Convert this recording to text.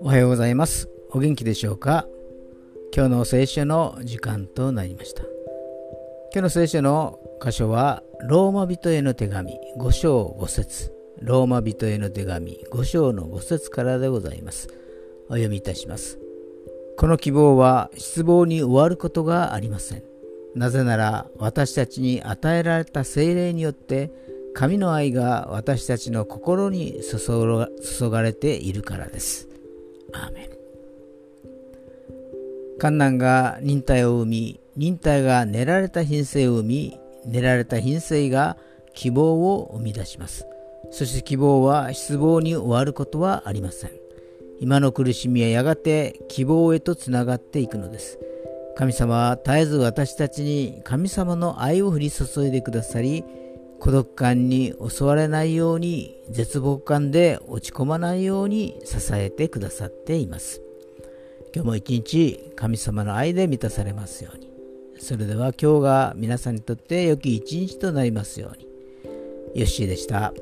おはようございます。お元気でしょうか？今日の聖書の時間となりました。今日の聖書の箇所はローマ人への手紙5章5節。ローマ人への手紙5章の5節からでございます。お読みいたします。この希望は失望に終わることがありません。なぜなら私たちに与えられた精霊によって神の愛が私たちの心に注がれているからです。アーメン。観難が忍耐を生み忍耐が練られた品性を生み練られた品性が希望を生み出します。そして希望は失望に終わることはありません。今の苦しみはやがて希望へとつながっていくのです。神様は絶えず私たちに神様の愛を降り注いでくださり孤独感に襲われないように絶望感で落ち込まないように支えてくださっています。今日も一日神様の愛で満たされますように。それでは今日が皆さんにとって良き一日となりますように。ヨッシーでした。